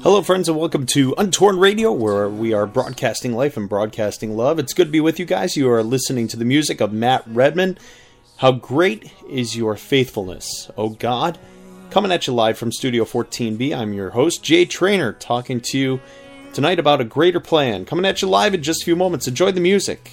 Hello, friends, and welcome to Untorn Radio, where we are broadcasting life and broadcasting love. It's good to be with you guys. You are listening to the music of Matt Redman. How great is your faithfulness, O God? Coming at you live from Studio 14B, I'm your host, Jay Trainer, talking to you tonight about a greater plan. Coming at you live in just a few moments. Enjoy the music.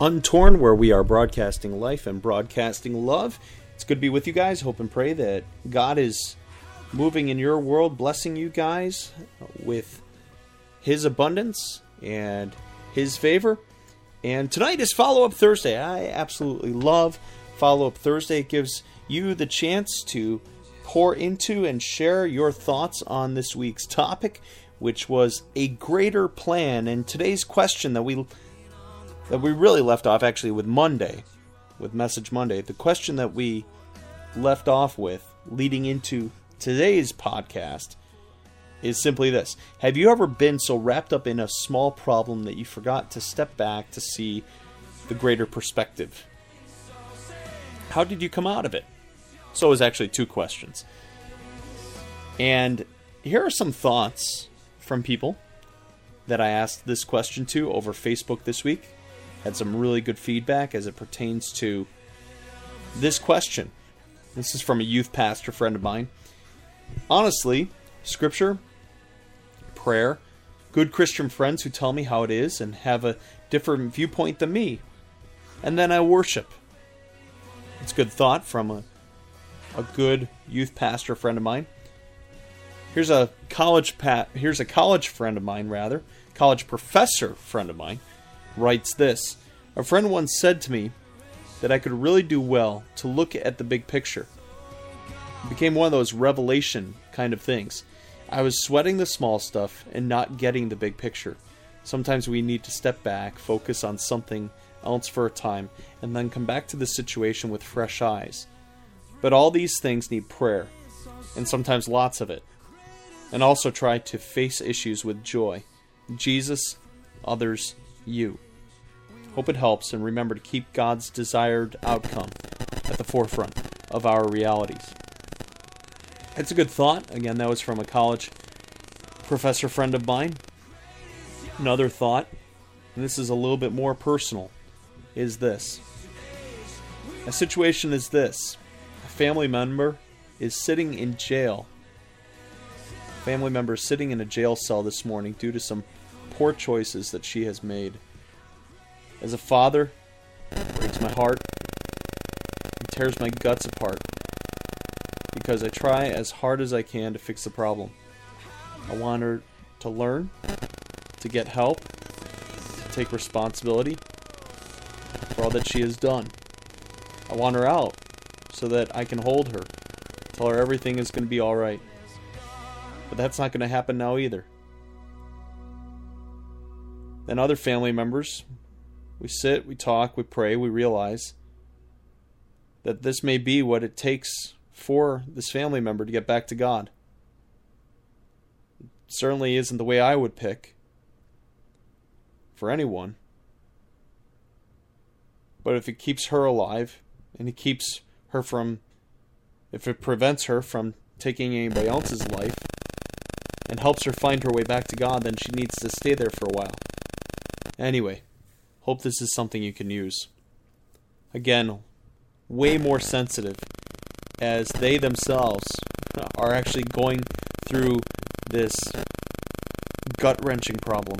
Untorn, where we are broadcasting life and broadcasting love. It's good to be with you guys. Hope and pray that God is moving in your world, blessing you guys with His abundance and His favor. And tonight is Follow Up Thursday. I absolutely love Follow Up Thursday. It gives you the chance to pour into and share your thoughts on this week's topic which was a greater plan. And today's question that we that we really left off actually with Monday, with Message Monday, the question that we left off with leading into today's podcast is simply this. Have you ever been so wrapped up in a small problem that you forgot to step back to see the greater perspective? How did you come out of it? So it was actually two questions. And here are some thoughts from people that I asked this question to over Facebook this week. Had some really good feedback as it pertains to this question. This is from a youth pastor friend of mine. Honestly, scripture, prayer, good Christian friends who tell me how it is and have a different viewpoint than me. And then I worship. It's good thought from a, a good youth pastor friend of mine. Here's a college pat. Here's a college friend of mine, rather, college professor friend of mine, writes this. A friend once said to me that I could really do well to look at the big picture. It became one of those revelation kind of things. I was sweating the small stuff and not getting the big picture. Sometimes we need to step back, focus on something else for a time, and then come back to the situation with fresh eyes. But all these things need prayer, and sometimes lots of it and also try to face issues with joy. Jesus, others, you. Hope it helps, and remember to keep God's desired outcome at the forefront of our realities. It's a good thought. Again, that was from a college professor friend of mine. Another thought, and this is a little bit more personal, is this. A situation is this a family member is sitting in jail family member sitting in a jail cell this morning due to some poor choices that she has made. As a father, breaks my heart. and tears my guts apart. Because I try as hard as I can to fix the problem. I want her to learn, to get help, to take responsibility for all that she has done. I want her out so that I can hold her, tell her everything is going to be alright. But that's not going to happen now either. Then other family members, we sit, we talk, we pray, we realize that this may be what it takes for this family member to get back to God. It certainly isn't the way I would pick for anyone. But if it keeps her alive and it keeps her from, if it prevents her from taking anybody else's life, and helps her find her way back to God, then she needs to stay there for a while. Anyway, hope this is something you can use. Again, way more sensitive as they themselves are actually going through this gut wrenching problem.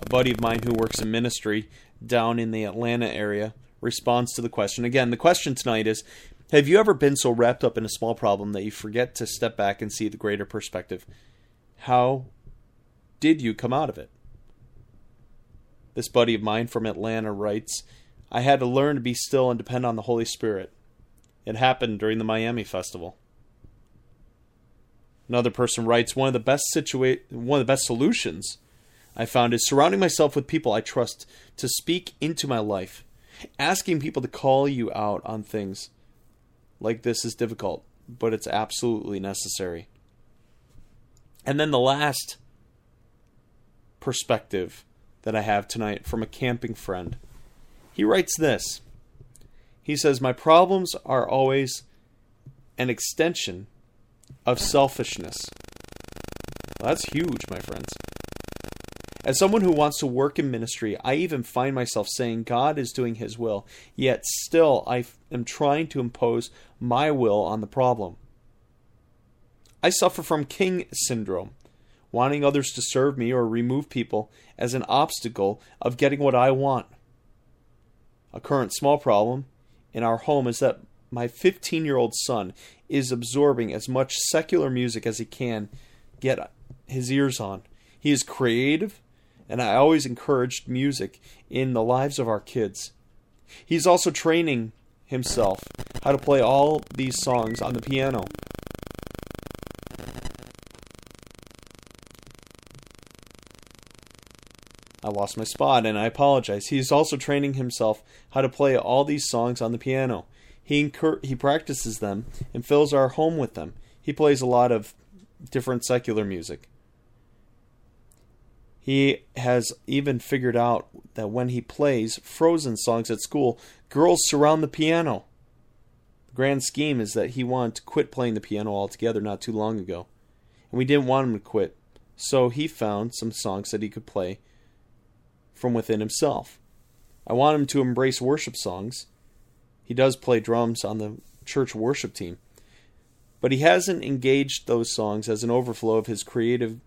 A buddy of mine who works in ministry down in the Atlanta area responds to the question. Again, the question tonight is have you ever been so wrapped up in a small problem that you forget to step back and see the greater perspective? How did you come out of it? This buddy of mine from Atlanta writes I had to learn to be still and depend on the Holy Spirit. It happened during the Miami Festival. Another person writes, one of the best situa- one of the best solutions I found is surrounding myself with people I trust to speak into my life. Asking people to call you out on things like this is difficult, but it's absolutely necessary. And then the last perspective that I have tonight from a camping friend. He writes this. He says, My problems are always an extension of selfishness. Well, that's huge, my friends. As someone who wants to work in ministry, I even find myself saying God is doing His will, yet still I am trying to impose my will on the problem. I suffer from king syndrome, wanting others to serve me or remove people as an obstacle of getting what I want. A current small problem in our home is that my 15 year old son is absorbing as much secular music as he can get his ears on. He is creative, and I always encouraged music in the lives of our kids. He's also training himself how to play all these songs on the piano. Lost my spot and I apologize. He is also training himself how to play all these songs on the piano. He incur- he practices them and fills our home with them. He plays a lot of different secular music. He has even figured out that when he plays Frozen songs at school, girls surround the piano. The grand scheme is that he wanted to quit playing the piano altogether not too long ago. And we didn't want him to quit. So he found some songs that he could play from within himself. I want him to embrace worship songs. He does play drums on the church worship team. But he hasn't engaged those songs as an overflow of his creative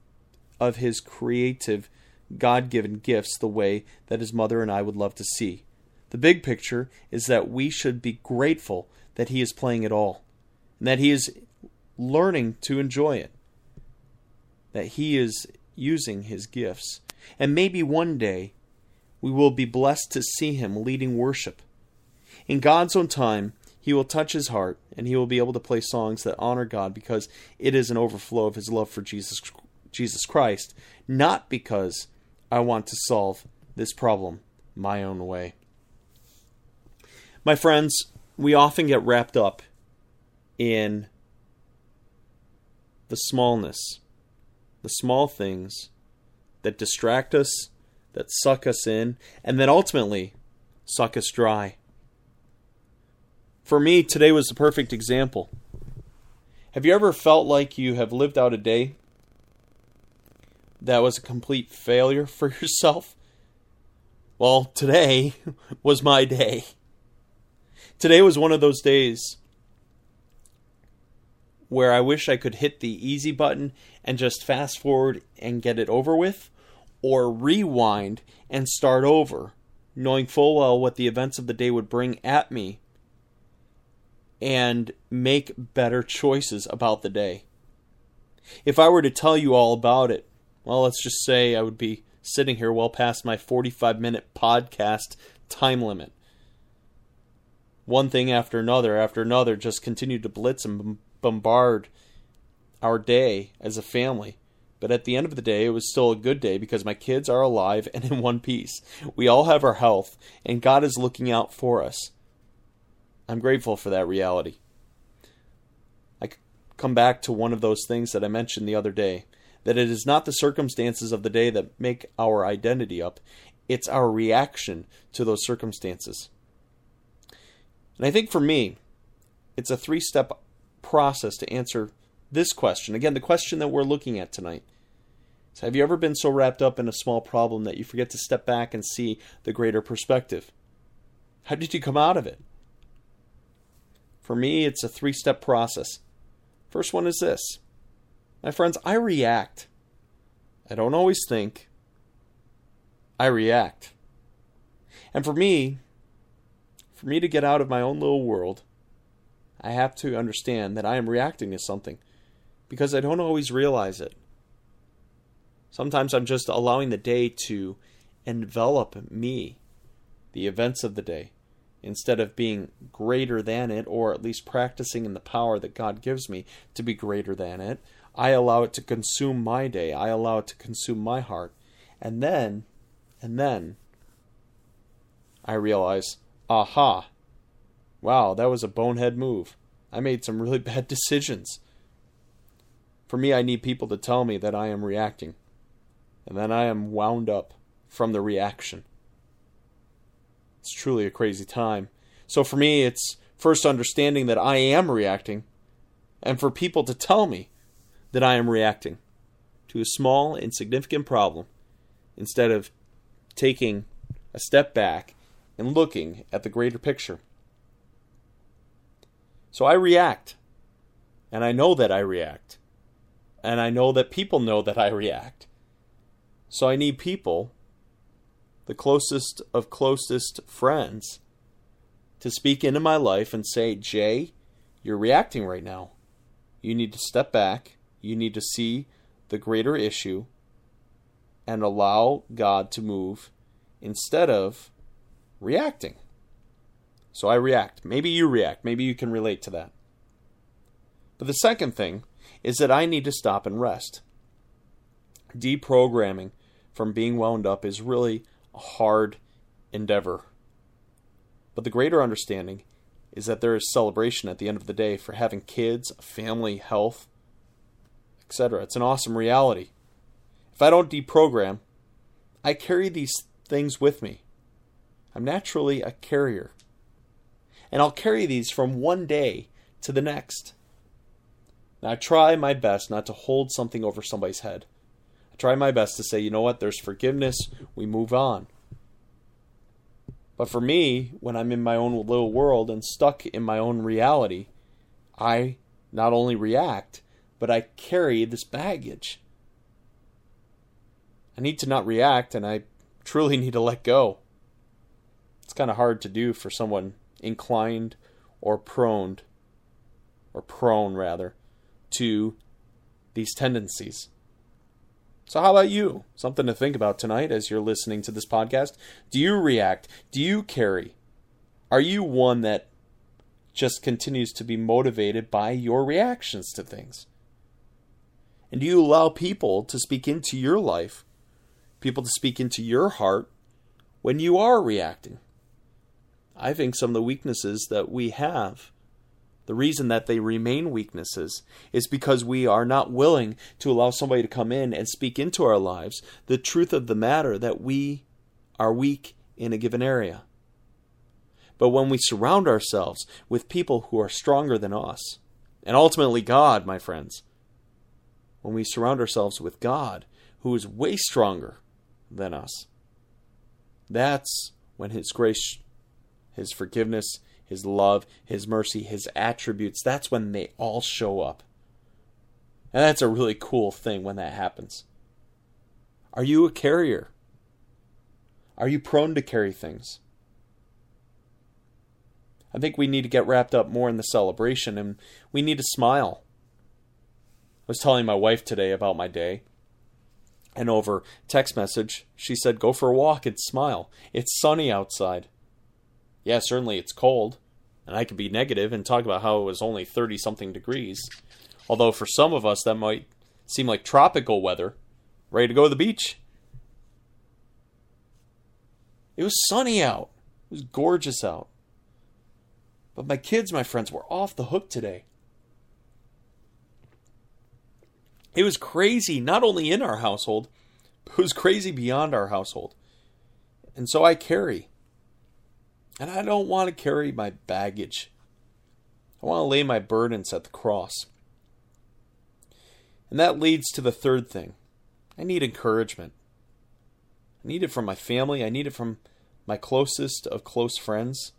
of his creative, God given gifts the way that his mother and I would love to see. The big picture is that we should be grateful that he is playing it all, and that he is learning to enjoy it, that he is using his gifts. And maybe one day we will be blessed to see him leading worship. In God's own time, he will touch his heart and he will be able to play songs that honor God because it is an overflow of his love for Jesus Jesus Christ, not because I want to solve this problem my own way. My friends, we often get wrapped up in the smallness, the small things that distract us, that suck us in, and then ultimately suck us dry. For me, today was the perfect example. Have you ever felt like you have lived out a day that was a complete failure for yourself? Well, today was my day. Today was one of those days where I wish I could hit the easy button and just fast forward and get it over with, or rewind and start over, knowing full well what the events of the day would bring at me and make better choices about the day. If I were to tell you all about it, well, let's just say I would be sitting here well past my 45 minute podcast time limit. One thing after another after another just continued to blitz and bombard our day as a family. But at the end of the day, it was still a good day because my kids are alive and in one piece. We all have our health, and God is looking out for us. I'm grateful for that reality. I come back to one of those things that I mentioned the other day that it is not the circumstances of the day that make our identity up, it's our reaction to those circumstances. And I think for me, it's a three step process to answer this question. Again, the question that we're looking at tonight. So have you ever been so wrapped up in a small problem that you forget to step back and see the greater perspective? How did you come out of it? For me, it's a three step process. First one is this my friends, I react. I don't always think. I react. And for me, for me to get out of my own little world, I have to understand that I am reacting to something because I don't always realize it. Sometimes I'm just allowing the day to envelop me, the events of the day. instead of being greater than it, or at least practicing in the power that God gives me to be greater than it, I allow it to consume my day. I allow it to consume my heart. And then, and then, I realize, aha, wow, that was a bonehead move. I made some really bad decisions. For me, I need people to tell me that I am reacting, and then I am wound up from the reaction. It's truly a crazy time. So for me, it's first understanding that I am reacting, and for people to tell me that I am reacting to a small, insignificant problem instead of taking a step back and looking at the greater picture. So I react, and I know that I react, and I know that people know that I react. So I need people the closest of closest friends to speak into my life and say, Jay, you're reacting right now. You need to step back. You need to see the greater issue and allow God to move instead of reacting. So I react. Maybe you react. Maybe you can relate to that. But the second thing is that I need to stop and rest. Deprogramming from being wound up is really a hard endeavor. But the greater understanding is that there is celebration at the end of the day for having kids, family, health, etc. It's an awesome reality. If I don't deprogram, I carry these things with me. I'm naturally a carrier. And I'll carry these from one day to the next. Now, I try my best not to hold something over somebody's head I try my best to say, you know what, there's forgiveness, we move on. But for me, when I'm in my own little world and stuck in my own reality, I not only react, but I carry this baggage. I need to not react and I truly need to let go. It's kind of hard to do for someone inclined or prone, or prone rather, to these tendencies. So, how about you? Something to think about tonight as you're listening to this podcast. Do you react? Do you carry? Are you one that just continues to be motivated by your reactions to things? And do you allow people to speak into your life, people to speak into your heart when you are reacting? I think some of the weaknesses that we have the reason that they remain weaknesses is because we are not willing to allow somebody to come in and speak into our lives the truth of the matter that we are weak in a given area. But when we surround ourselves with people who are stronger than us, and ultimately God, my friends, when we surround ourselves with God, who is way stronger than us, that's when His grace, His forgiveness, his love, His mercy, His attributes, that's when they all show up. And that's a really cool thing when that happens. Are you a carrier? Are you prone to carry things? I think we need to get wrapped up more in the celebration and we need to smile. I was telling my wife today about my day, and over text message, she said, Go for a walk and smile. It's sunny outside yeah, certainly it's cold, and I could be negative and talk about how it was only 30 something degrees. Although for some of us that might seem like tropical weather, ready to go to the beach. It was sunny out. It was gorgeous out. But my kids, my friends, were off the hook today. It was crazy, not only in our household, but it was crazy beyond our household. And so I carry and I don't want to carry my baggage. I want to lay my burdens at the cross. And that leads to the third thing I need encouragement. I need it from my family, I need it from my closest of close friends.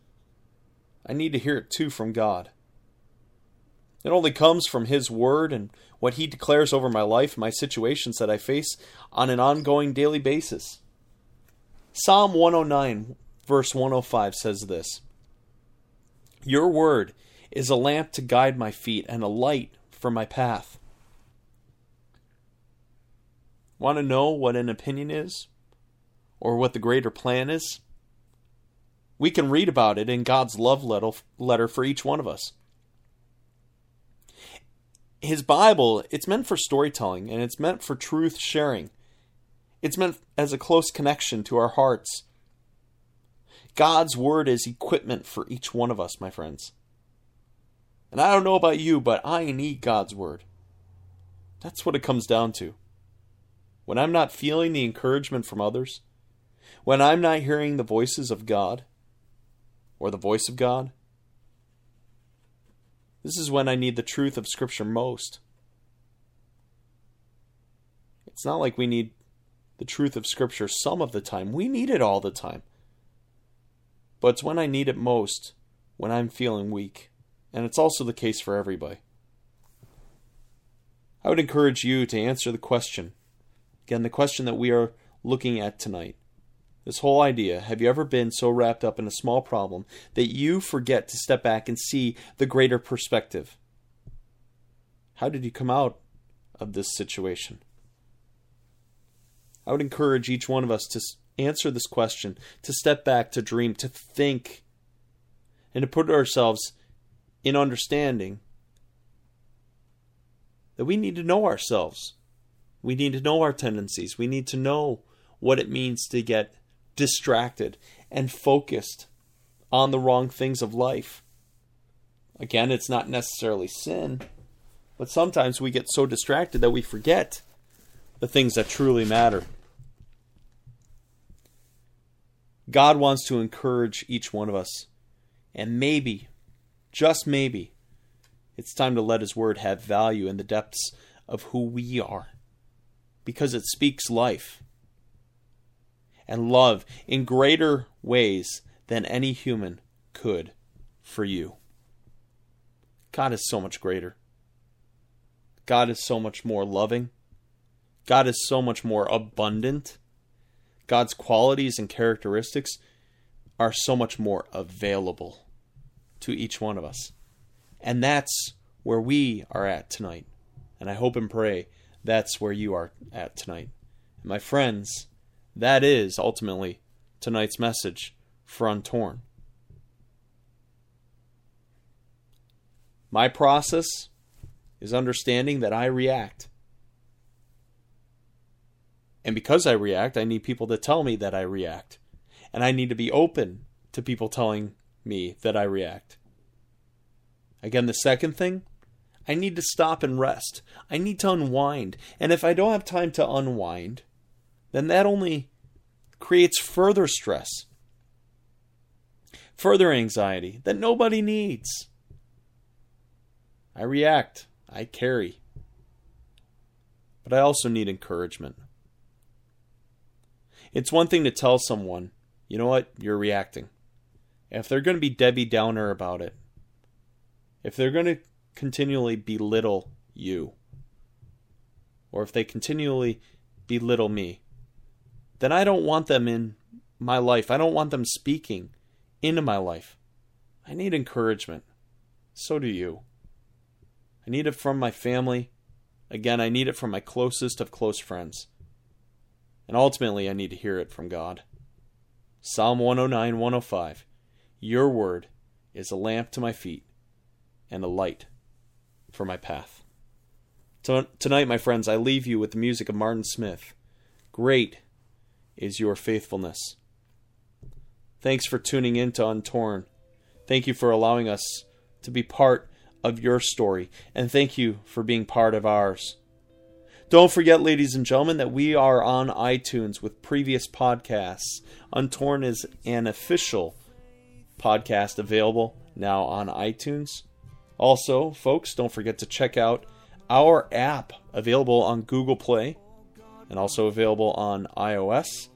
I need to hear it too from God. It only comes from His Word and what He declares over my life my situations that I face on an ongoing daily basis. Psalm 109 verse 105 says this Your word is a lamp to guide my feet and a light for my path. Want to know what an opinion is? Or what the greater plan is? We can read about it in God's love letter for each one of us. His Bible, it's meant for storytelling and it's meant for truth sharing. It's meant as a close connection to our hearts. God's Word is equipment for each one of us, my friends. And I don't know about you, but I need God's Word. That's what it comes down to. When I'm not feeling the encouragement from others, when I'm not hearing the voices of God or the voice of God, this is when I need the truth of Scripture most. It's not like we need the truth of Scripture some of the time, we need it all the time. But it's when I need it most when I'm feeling weak. And it's also the case for everybody. I would encourage you to answer the question. Again, the question that we are looking at tonight. This whole idea have you ever been so wrapped up in a small problem that you forget to step back and see the greater perspective? How did you come out of this situation? I would encourage each one of us to answer this question, to step back, to dream, to think, and to put ourselves in understanding that we need to know ourselves. We need to know our tendencies. We need to know what it means to get distracted and focused on the wrong things of life. Again, it's not necessarily sin, but sometimes we get so distracted that we forget the things that truly matter. God wants to encourage each one of us. And maybe, just maybe, it's time to let His Word have value in the depths of who we are. Because it speaks life and love in greater ways than any human could for you. God is so much greater. God is so much more loving. God is so much more abundant. God's qualities and characteristics are so much more available to each one of us. And that's where we are at tonight. And I hope and pray that's where you are at tonight. And my friends, that is ultimately tonight's message for Untorn. My process is understanding that I react. And because I react, I need people to tell me that I react. And I need to be open to people telling me that I react. Again, the second thing, I need to stop and rest. I need to unwind. And if I don't have time to unwind, then that only creates further stress, further anxiety that nobody needs. I react, I carry. But I also need encouragement. It's one thing to tell someone, you know what, you're reacting. If they're going to be Debbie Downer about it, if they're going to continually belittle you, or if they continually belittle me, then I don't want them in my life. I don't want them speaking into my life. I need encouragement. So do you. I need it from my family. Again, I need it from my closest of close friends. And ultimately, I need to hear it from God. Psalm 109 105 Your word is a lamp to my feet and a light for my path. Tonight, my friends, I leave you with the music of Martin Smith. Great is your faithfulness. Thanks for tuning in to Untorn. Thank you for allowing us to be part of your story, and thank you for being part of ours. Don't forget, ladies and gentlemen, that we are on iTunes with previous podcasts. Untorn is an official podcast available now on iTunes. Also, folks, don't forget to check out our app available on Google Play and also available on iOS.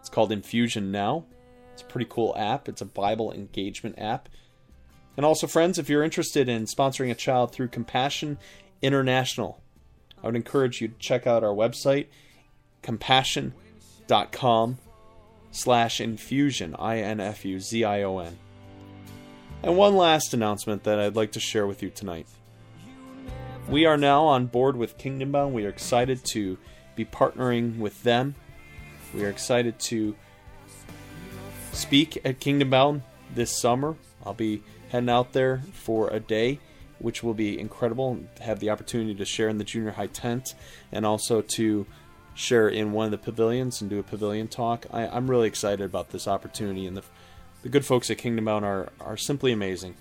It's called Infusion Now. It's a pretty cool app. It's a Bible engagement app. And also, friends, if you're interested in sponsoring a child through Compassion International, I would encourage you to check out our website, compassion.com slash infusion, I-N-F-U-Z-I-O-N. And one last announcement that I'd like to share with you tonight. We are now on board with Kingdom Bound. We are excited to be partnering with them. We are excited to speak at Kingdom Bound this summer. I'll be heading out there for a day, which will be incredible. Have the opportunity to share in the junior high tent and also to share in one of the pavilions and do a pavilion talk. I, am really excited about this opportunity, and the, the good folks at Kingdom Bound are, are simply amazing.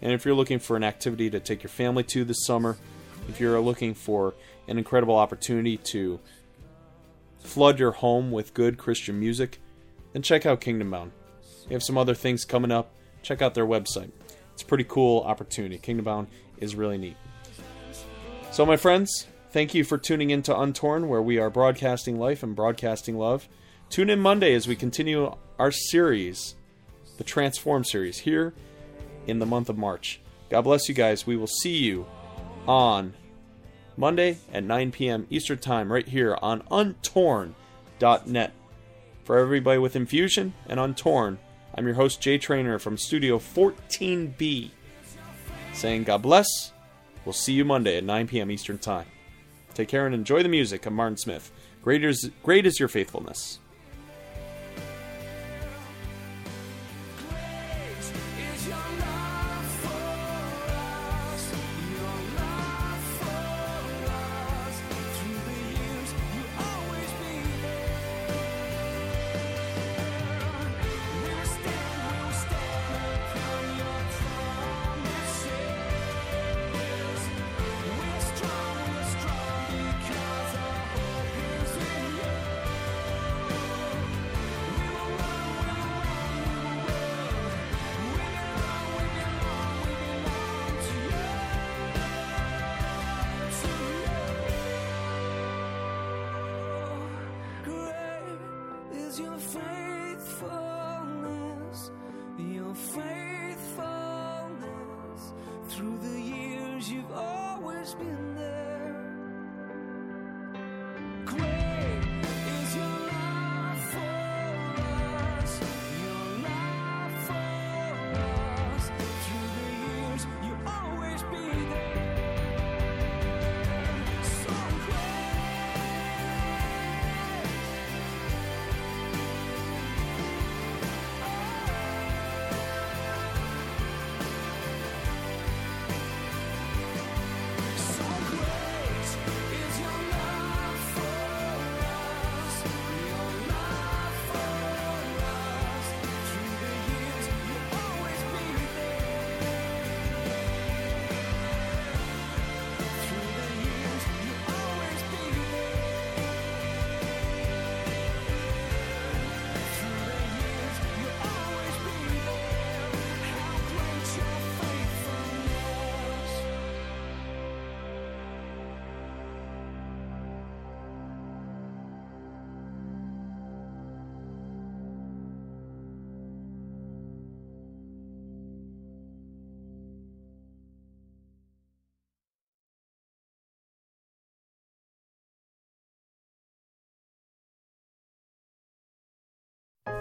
And if you're looking for an activity to take your family to this summer, if you're looking for an incredible opportunity to flood your home with good Christian music, then check out Kingdom Bound. They have some other things coming up. Check out their website. It's a pretty cool opportunity. Kingdom Bound is really neat. So, my friends, thank you for tuning in to Untorn, where we are broadcasting life and broadcasting love. Tune in Monday as we continue our series, the Transform series, here in the month of March. God bless you guys. We will see you on Monday at 9 p.m. Eastern Time right here on untorn.net. For everybody with Infusion and Untorn, I'm your host, Jay Trainer from Studio 14B, saying God bless. We'll see you Monday at 9 p.m. Eastern Time. Take care and enjoy the music of Martin Smith. Great is, great is your faithfulness. find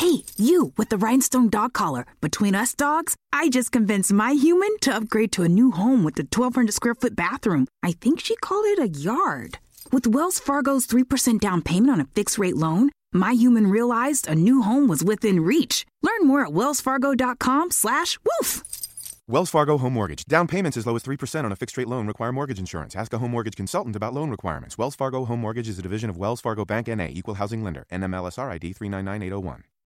Hey, you with the rhinestone dog collar. Between us dogs, I just convinced my human to upgrade to a new home with a 1,200 square foot bathroom. I think she called it a yard. With Wells Fargo's 3% down payment on a fixed rate loan, my human realized a new home was within reach. Learn more at wellsfargo.com slash woof. Wells Fargo Home Mortgage. Down payments as low as 3% on a fixed rate loan require mortgage insurance. Ask a home mortgage consultant about loan requirements. Wells Fargo Home Mortgage is a division of Wells Fargo Bank NA, equal housing lender. NMLSR ID 399801.